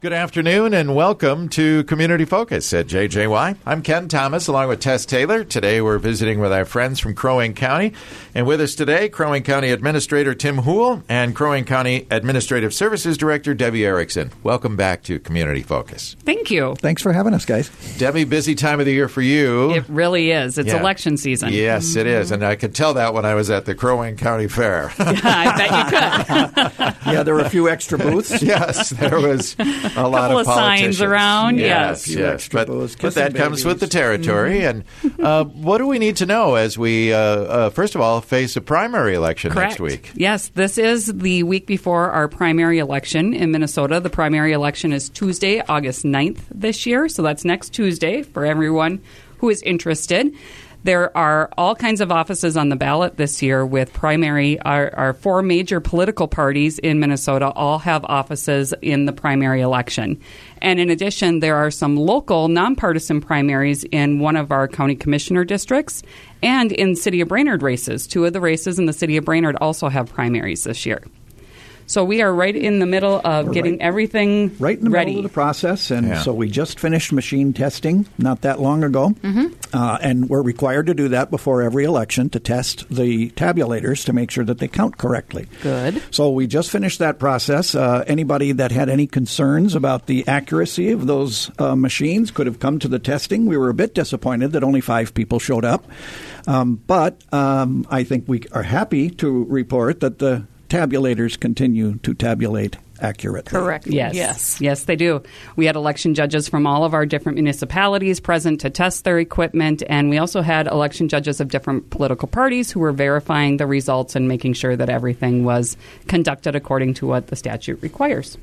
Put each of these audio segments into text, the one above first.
Good afternoon and welcome to Community Focus at JJY. I'm Ken Thomas along with Tess Taylor. Today we're visiting with our friends from Crow Wing County. And with us today, Crow Wing County Administrator Tim Houle and Crow Wing County Administrative Services Director Debbie Erickson. Welcome back to Community Focus. Thank you. Thanks for having us, guys. Debbie, busy time of the year for you. It really is. It's Yeah. election season. Yes, it is. Mm-hmm. And I could tell that when I was at the Crow Wing County Fair. yeah, I bet you could. Yeah, there were a few extra booths. yes, there was a lot Couple of of signs around, Yes, yes. Yes. But, but that kissing comes with the babies. territory. And uh, what do we need to know as we, uh, uh, first of all, face a primary election Correct. next week? Yes, this is the week before our primary election in Minnesota. The primary election is Tuesday, August 9th this year. So that's next Tuesday for everyone who is interested. There are all kinds of offices on the ballot this year with primary. Our, our four major political parties in Minnesota all have offices in the primary election. And in addition, there are some local nonpartisan primaries in one of our county commissioner districts and in City of Brainerd races. Two of the races in the City of Brainerd also have primaries this year. So we are right in the middle of We're getting right- everything Right in the ready. middle of the process, and Yeah. so we just finished machine testing not that long ago, mm-hmm. uh, and we're required to do that before every election to test the tabulators to make sure that they count correctly. Good. So we just finished that process. Uh, anybody that had any concerns about the accuracy of those uh, machines could have come to the testing. We were a bit disappointed that only five people showed up, um, but um, I think we are happy to report that the tabulators continue to tabulate accurately. Correct. Yes. Yes. Yes, they do. We had election judges from all of our different municipalities present to test their equipment, and we also had election judges of different political parties who were verifying the results and making sure that everything was conducted according to what the statute requires.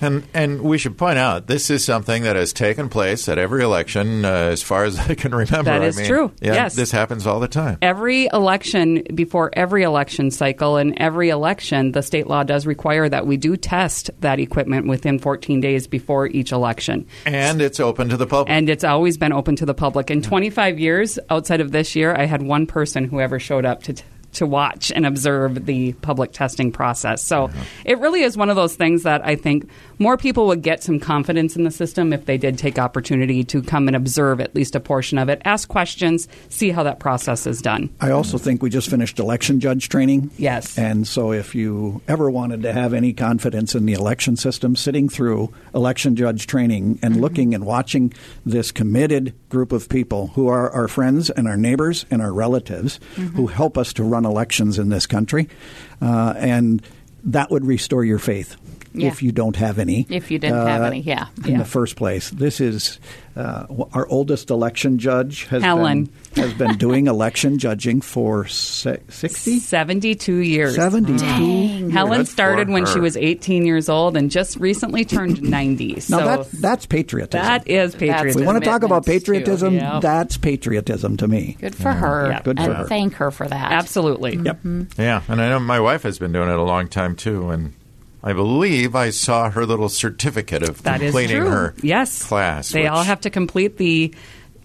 And and we should point out this is something that has taken place at every election, uh, as far as I can remember. That I mean, true. Yeah, Yes. this happens all the time. Every election, before every election cycle, and every election, the state law does require that we do test that equipment within 14 days before each election. And it's open to the public. And it's always been open to the public. In 25 years, outside of this year, I had one person who ever showed up to. T- to watch and observe the public testing process. So it really is one of those things that I think more people would get some confidence in the system if they did take opportunity to come and observe at least a portion of it, ask questions, see how that process is done. I also think we just finished election judge training. Yes. And so if you ever wanted to have any confidence in the election system, sitting through election judge training and looking and watching this committed group of people who are our friends and our neighbors and our relatives who help us to run elections in this country, uh, and that would restore your faith. Yeah. If you don't have any, If you didn't have uh, any, yeah. in Yeah. the first place, this is uh, our oldest election judge has Helen. been has been doing election judging for se- 60 72 years. 72 years. Helen Good started when her. she was 18 years old and just recently turned 90. Now so that, that's patriotism. that is patriotism. we want to talk about commitments, too. patriotism. Yep. That's patriotism to me. Good for her. Yeah. Good for and her. thank her for that. Absolutely. Yep. Yeah, and I know my wife has been doing it a long time too, and I believe I saw her little certificate of That completing her yes. class. They all have to complete the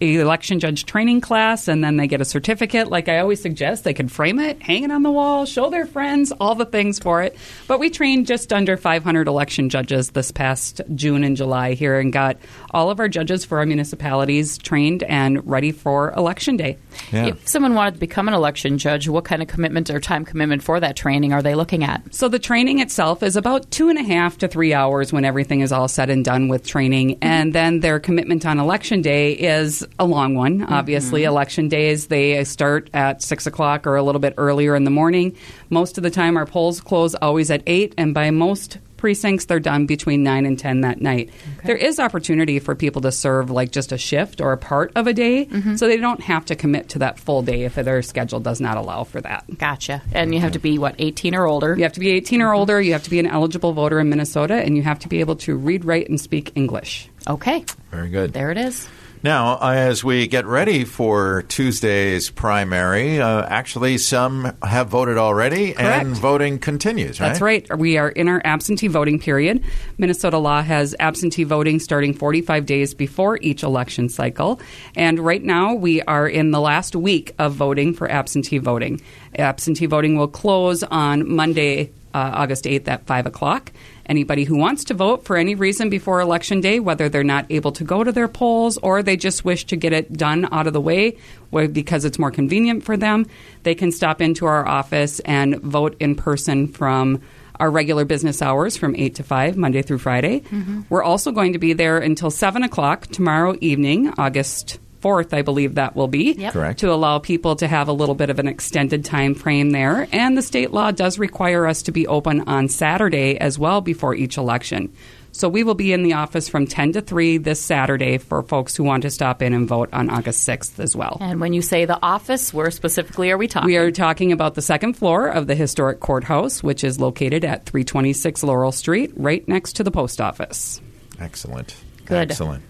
election judge training class and then they get a certificate. Like I always suggest, they can frame it, hang it on the wall, show their friends, all the things for it. But we trained just under 500 election judges this past June and July here and got all of our judges for our municipalities trained and ready for election day. Yeah. If someone wanted to become an election judge, what kind of commitment or time commitment for that training are they looking at? So the training itself is about two and a half to three hours when everything is all said and done with training, mm-hmm. and then their commitment on election day is a long one. Obviously, mm-hmm. election days they start at six o'clock or a little bit earlier in the morning. Most of the time, our polls close always at eight, and by most precincts they're done between 9 and 10 that night there is opportunity for people to serve like just a shift or a part of a day mm-hmm. so they don't have to commit to that full day if their schedule does not allow for that Gotcha. And you have to be, what, 18 or older? you have to be 18 or older. You have to be an eligible voter in Minnesota, and you have to be able to read, write, and speak English. Okay. Very good. There it is. Now, as we get ready for Tuesday's primary, uh, actually some have voted already, and voting continues. Right? That's right. We are in our absentee voting period. Minnesota law has absentee voting starting 45 days before each election cycle. And right now, we are in the last week of voting for absentee voting. Absentee voting will close on Monday, uh, August 8th at 5 o'clock. Anybody who wants to vote for any reason before Election Day, whether they're not able to go to their polls or they just wish to get it done out of the way because it's more convenient for them, they can stop into our office and vote in person from our regular business hours from 8 to 5, Monday through Friday. Mm-hmm. We're also going to be there until 7 o'clock tomorrow evening, August 4th, I believe that will be. Yep. Correct. To allow people to have a little bit of an extended time frame there. And the state law does require us to be open on Saturday as well before each election. So we will be in the office from 10 to 3 this Saturday for folks who want to stop in and vote on August 6th as well. And when you say the office, where specifically are we talking? We are talking about the second floor of the historic courthouse, which is located at 326 Laurel Street, right next to the post office. Excellent. Good. Excellent.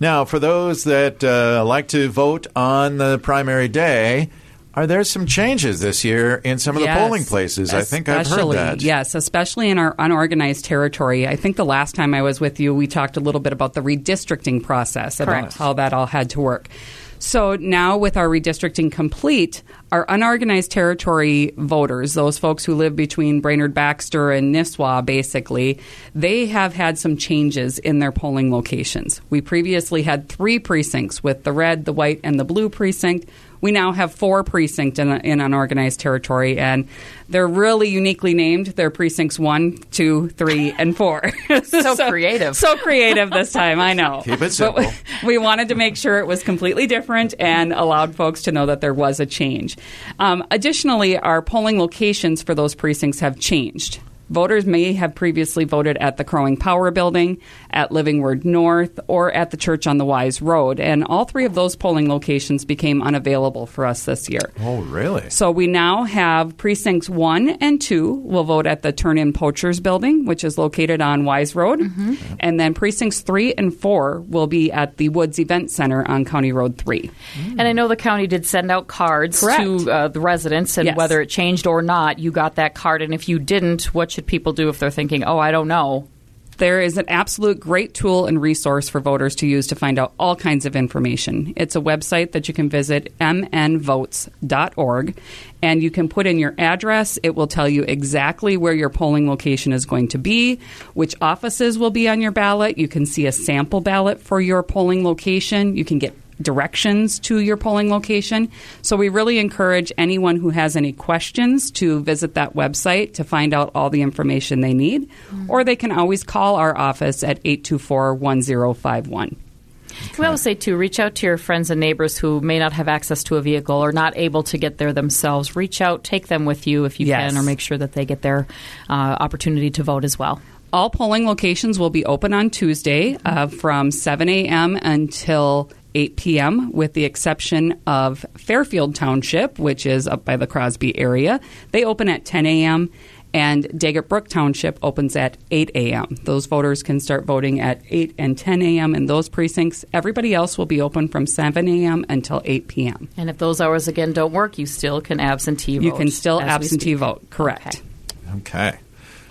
Now, for those that uh, like to vote on the primary day, are there some changes this year in some of Yes, the polling places? I think I've heard that. Yes, especially in our unorganized territory. I think the last time I was with you, we talked a little bit about the redistricting process, about Correct. how that all had to work. So now, with our redistricting complete, our unorganized territory voters, those folks who live between Brainerd Baxter and Nisswa, basically, they have had some changes in their polling locations. We previously had three precincts with the red, the white, and the blue precinct. We now have four precincts in, in unorganized territory, and they're really uniquely named. They're precincts one, two, three, and four. So creative. So creative this time, I know. Keep it But simple. we wanted to make sure it was completely different and allowed folks to know that there was a change. Um, additionally, our polling locations for those precincts have changed. Voters may have previously voted at the Crow Wing Power Building, at Living Word North, or at the Church on the Wise Road, and all three of those polling locations became unavailable for us this year. Oh, really? So we now have precincts one and two will vote at the Turn In Poachers building, which is located on Wise Road. Mm-hmm. And then precincts three and four will be at the Woods Event Center on County Road 3. And I know the county did send out cards Correct. to uh, the residents, and Yes. whether it changed or not, you got that card. And if you didn't, what should people do if they're thinking, oh, I don't know? There is an absolute great tool and resource for voters to use to find out all kinds of information. It's a website that you can visit, mnvotes.org, and you can put in your address. It will tell you exactly where your polling location is going to be, which offices will be on your ballot. You can see a sample ballot for your polling location. You can get directions to your polling location. So we really encourage anyone who has any questions to visit that website to find out all the information they need, or they can always call our office at 824 1051. We always say, too, reach out to your friends and neighbors who may not have access to a vehicle or not able to get there themselves. Reach out, take them with you if you Yes. can, or make sure that they get their uh, opportunity to vote as well. All polling locations will be open on Tuesday uh, from 7 a.m. until 8 p.m., with the exception of Fairfield Township, which is up by the Crosby area. They open at 10 a.m., and Daggett Brook Township opens at 8 a.m. Those voters can start voting at 8 and 10 a.m. in those precincts. Everybody else will be open from 7 a.m. until 8 p.m. And if those hours again don't work, you still can absentee vote. You can still absentee vote, correct. Okay. Okay.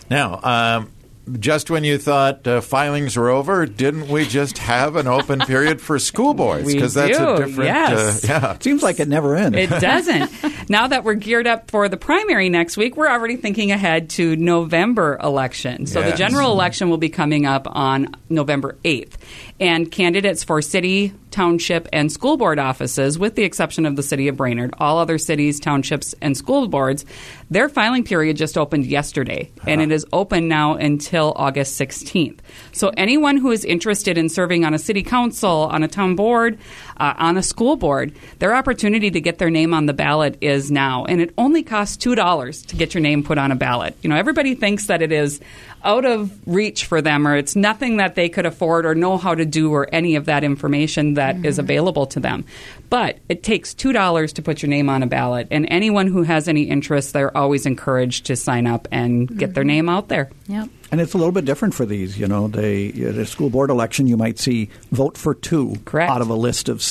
Now, um, just when you thought uh, filings were over, didn't we just have an open period for school boards? Because that's do, a different. yes. Uh, yeah. Seems like it never ends. It doesn't. now that we're geared up for the primary next week, we're already thinking ahead to November election. So the general election will be coming up on November 8th. And candidates for city, township, and school board offices, with the exception of the city of Brainerd, all other cities, townships, and school boards, their filing period just opened yesterday. And it is open now until August 16th. So anyone who is interested in serving on a city council, on a town board, uh, on a school board, their opportunity to get their name on the ballot is now. And it only costs $2 to get your name put on a ballot. You know, everybody thinks that it is out of reach for them or it's nothing that they could afford or know how to do or any of that information that is mm-hmm. available to them. But it takes $2 to put your name on a ballot. And anyone who has any interest, they're always encouraged to sign up and get their mm-hmm. name out there. Yep. And it's a little bit different for these. You know, they, uh, at a school board election, you might see vote for two Correct. out of a list of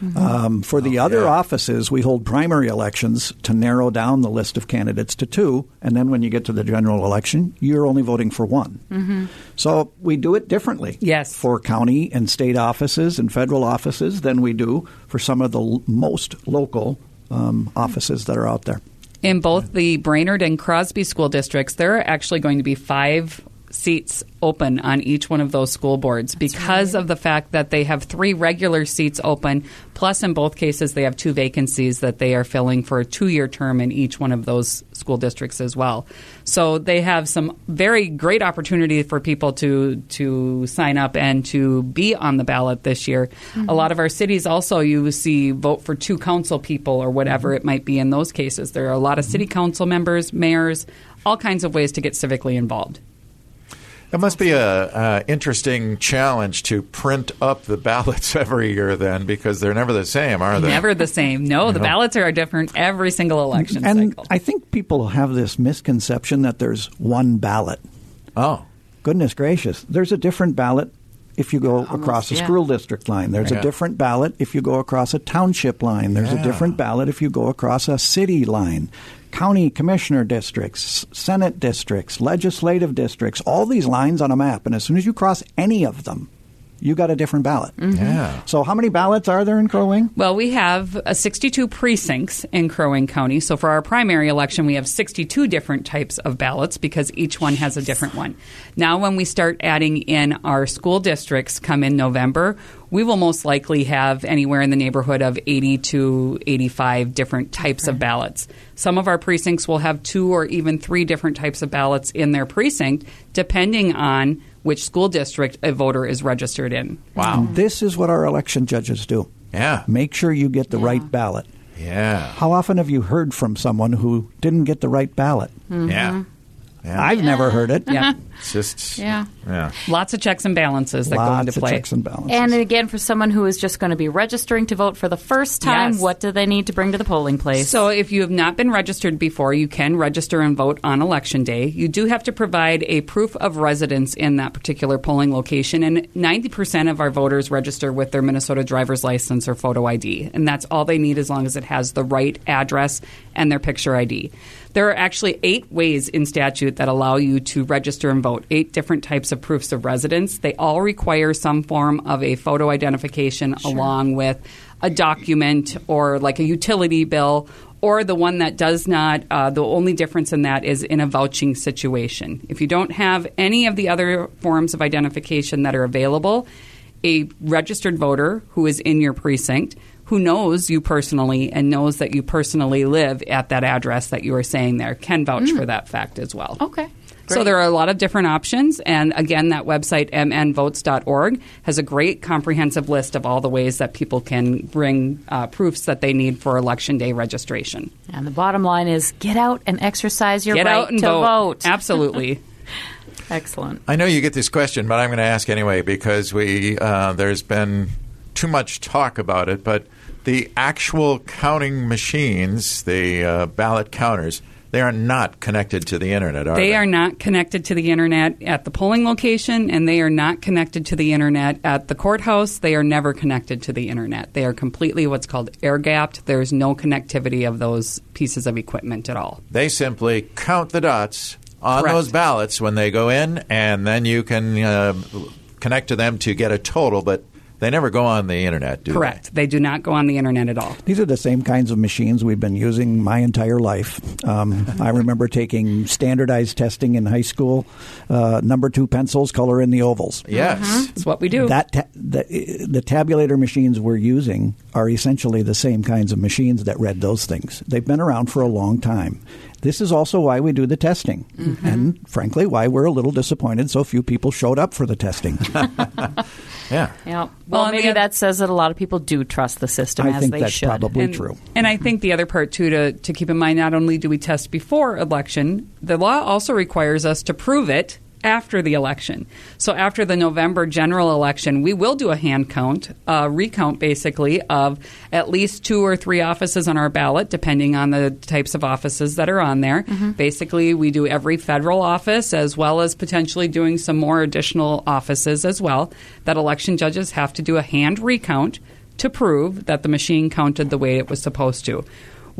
7 Um, for the other yeah. offices, we hold primary elections to narrow down the list of candidates to two, and then when you get to the general election, you're only voting for one. So we do it differently. Yes. For county and state offices and federal offices than we do for some of the l- most local um, offices that are out there. In both the Brainerd and Crosby school districts, there are actually going to be five seats open on each one of those school boards because of the fact that they have three regular seats open, plus in both cases they have two vacancies that they are filling for a two year term in each one of those school districts as well. So they have some very great opportunity for people to to sign up and to be on the ballot this year. A mm-hmm. lot of our cities also you see vote for two council people or whatever mm-hmm. it might be in those cases. There are a lot of city mm-hmm. council members, mayors, all kinds of ways to get civically involved. It must be a, a interesting challenge to print up the ballots every year, then, because they're never the same, are they? Never the same. No, the No. ballots are different every single election And cycle. I think people have this misconception that there's one ballot. Oh, Goodness gracious, there's a different ballot if you go across a yeah. school district line. There's Yeah. a different ballot if you go across a township line. There's Yeah. a different ballot if you go across a city line. County commissioner districts, Senate districts, legislative districts, all these lines on a map. And as soon as you cross any of them, you got a different ballot. yeah. So, how many ballots are there in Crow Wing? Well, we have uh, 62 precincts in Crow Wing County. So for our primary election, we have 62 different types of ballots because each one has a different one. Now, when we start adding in our school districts come in November, we will most likely have anywhere in the neighborhood of 80 to 85 different types of ballots. Some of our precincts will have two or even three different types of ballots in their precinct, depending on which school district a voter is registered in. Wow. This is what our election judges do. Yeah. Make sure you get the right ballot. Yeah. How often have you heard from someone who didn't get the right ballot? Mm-hmm. Yeah. Mm-hmm. Yeah. I've never heard it. Yeah. It's just, Yeah. yeah. Lots of checks and balances that go Lots into of play. checks and balances. And again, for someone who is just going to be registering to vote for the first time, Yes. what do they need to bring to the polling place? So, if you have not been registered before, you can register and vote on election day. You do have to provide a proof of residence in that particular polling location, and 90% of our voters register with their Minnesota driver's license or photo ID, and that's all they need as long as it has the right address and their picture ID. There are actually eight ways in statute that allow you to register and vote, eight different types of proofs of residence. They all require some form of a photo identification along with a document or like a utility bill or the one that does not, uh, the only difference in that is in a vouching situation. If you don't have any of the other forms of identification that are available, a registered voter who is in your precinct who knows you personally and knows that you personally live at that address that you are saying there can vouch for that fact as well. okay. So there are a lot of different options, and again, that website mnvotes.org has a great comprehensive list of all the ways that people can bring uh, proofs that they need for election day registration. And the bottom line is get out and exercise your Get right out and to vote. vote. Absolutely. Excellent. I know you get this question, but I'm going to ask anyway because we uh, there's been too much talk about it. But the actual counting machines, the uh, ballot counters, they are not connected to the internet, are they? They are not connected to the internet at the polling location, and they are not connected to the internet at the courthouse. They are never connected to the internet. They are completely what's called air gapped. There is no connectivity of those pieces of equipment at all. They simply count the dots on Correct. those ballots when they go in, and then you can uh, connect to them to get a total. But they never go on the internet, do Correct. They do not go on the internet at all. These are the same kinds of machines we've been using my entire life. Um, I remember taking standardized testing in high school. Uh, number two pencils, color in the ovals. they? Yes. that's what we do. That ta- the, the tabulator machines we're using are essentially the same kinds of machines that read those things. They've been around for a long time. This is also why we do the testing, mm-hmm. and frankly, why we're a little disappointed so few people showed up for the testing. Yeah. Yeah. Well, Well, maybe the- that says that a lot of people do trust the system I as think they that's should. probably and, true. And I think the other part too to to keep in mind, not only do we test before election, the law also requires us to prove it after the election. So after the November general election, we will do a hand count, a recount basically of at least two or three offices on our ballot, depending on the types of offices that are on there. Mm-hmm. Basically, we do every federal office as well as potentially doing some more additional offices as well. That election judges have to do a hand recount to prove that the machine counted the way it was supposed to.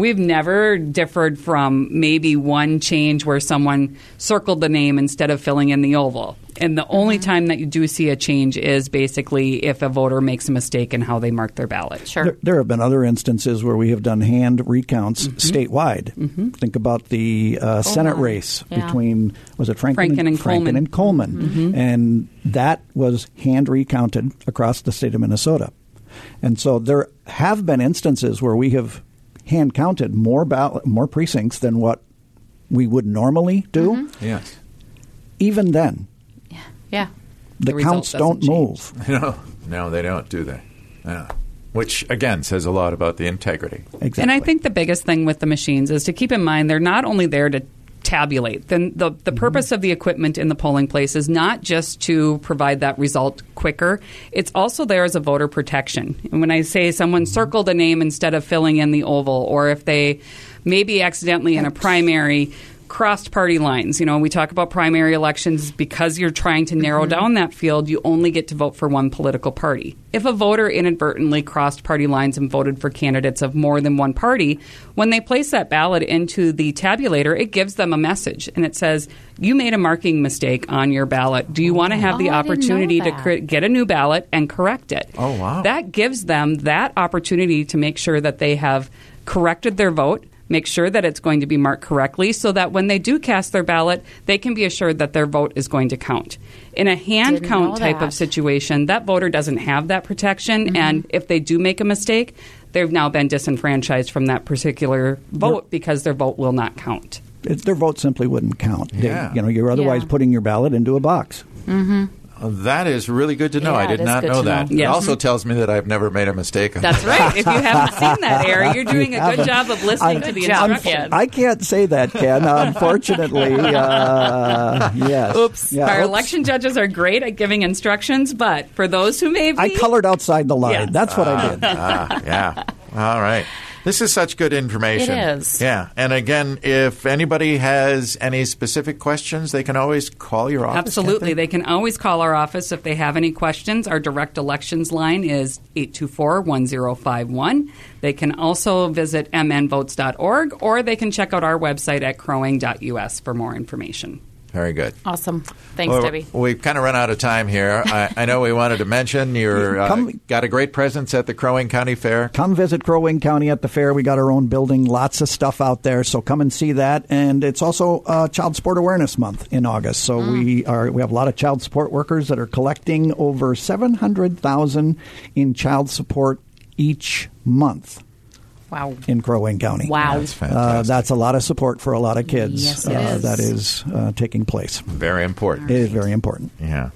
We've never differed from maybe one change where someone circled the name instead of filling in the oval. And the only Mm-hmm. time that you do see a change is basically if a voter makes a mistake in how they mark their ballot. Sure. There, there have been other instances where we have done hand recounts Mm-hmm. statewide. Think about the uh, Senate my. race Yeah. between was it Franklin, Franken and Franken Coleman. and Coleman, Mm-hmm. and that was hand recounted across the state of Minnesota. And so there have been instances where we have hand counted more ballot, more precincts than what we would normally do. Mm-hmm. Yes. Even then, yeah. the, The counts don't doesn't move. No, no, they don't, do they? Yeah. Which again says a lot about the integrity. Exactly. And I think the biggest thing with the machines is to keep in mind they're not only there to tabulate. Then the the purpose of the equipment in the polling place is not just to provide that result quicker. It's also there as a voter protection. And when I say someone circled a name instead of filling in the oval, or if they maybe accidentally in a primary crossed party lines. You know, we talk about primary elections because you're trying to narrow down that field, you only get to vote for one political party. If a voter inadvertently crossed party lines and voted for candidates of more than one party, when they place that ballot into the tabulator, it gives them a message and it says, You made a marking mistake on your ballot. Do you want to have the Oh, I opportunity to cre- get a new ballot and correct it? Oh, wow. That gives them that opportunity to make sure that they have corrected their vote make sure that it's going to be marked correctly so that when they do cast their ballot, they can be assured that their vote is going to count. In a hand Didn't count type of situation, that voter doesn't have that protection, Mm-hmm. and if they do make a mistake, they've now been disenfranchised from that particular vote because their vote will not count. it, their vote simply wouldn't count. They- Yeah. you know, you're otherwise Yeah. putting your ballot into a box. Well, that is really good to know. Yeah, I did not know to that. know. It also tells me that I've never made a mistake. On That's right. if you haven't seen that, Eric, you're doing a good job of listening I- to the Good instructions. I can't say that, Ken. Unfortunately, uh, yes. Oops. Yeah, Our oops. election judges are great at giving instructions, but for those who may be. I colored outside the line. Yes. That's what I did. ah, yeah. All right. This is such good information. It is. Yeah. And again, if anybody has any specific questions, they can always call your office. Absolutely. they? They can always call our office if they have any questions. Our direct elections line is 824 1051. They can also visit mnvotes.org or they can check out our website at crowwing.us for more information. Very good. Awesome. Thanks, Well, Debbie. We've kind of run out of time here. I, I know we wanted to mention you're uh, got a great presence at the Crow Wing County Fair. Come visit Crow Wing County at the fair. We got our own building, lots of stuff out there. So come and see that. And it's also uh, Child Support Awareness Month in August. So we are we have a lot of child support workers that are collecting over seven hundred thousand in child support each month Wow. in Crow Wing County. Wow. That's Uh, fantastic. that's a lot of support for a lot of kids. Yes, it uh, is. That is uh, taking place. very important. It is very important. Yeah.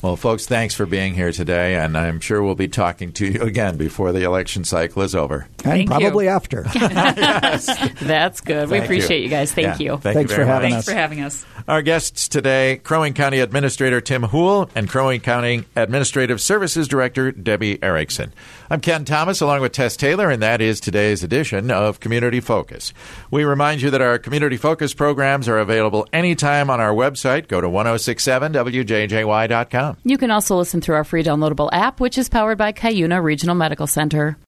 Well, folks, thanks for being here today, and I'm sure we'll be talking to you again before the election cycle is over. And Thank you. probably after. That's good. we appreciate you, guys. Thank Yeah. you. Thank Thanks you for very having much. us. Thanks for having us. Our guests today, Crow Wing County Administrator Tim Houle and Crow Wing County Administrative Services Director Debbie Erickson. I'm Ken Thomas along with Tess Taylor, and that is today's edition of Community Focus. We remind you that our Community Focus programs are available anytime on our website. Go to 1067wjjy.com. You can also listen through our free downloadable app, which is powered by Cuyuna Regional Medical Center.